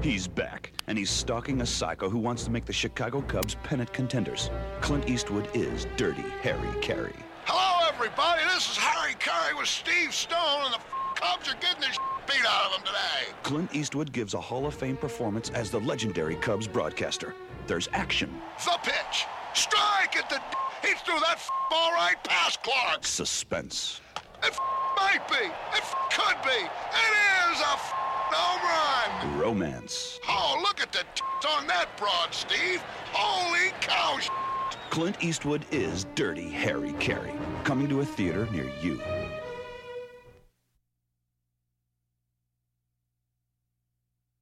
He's back, and he's stalking a psycho who wants to make the Chicago Cubs pennant contenders. Clint Eastwood is Dirty Harry Caray. Hello, everybody. This is Harry Caray with Steve Stone, and the f- Cubs are getting the sh- beat out of them today. Clint Eastwood gives a Hall of Fame performance as the legendary Cubs broadcaster. There's action, The pitch. Strike at the. D- he threw that f- ball right past Clark. suspense, It f- might be. It f- could be. It is a f- home run. romance, Oh, look at the tits on that broad, Steve. Holy cow. Clint Eastwood is Dirty Harry Caray. Coming to a theater near you.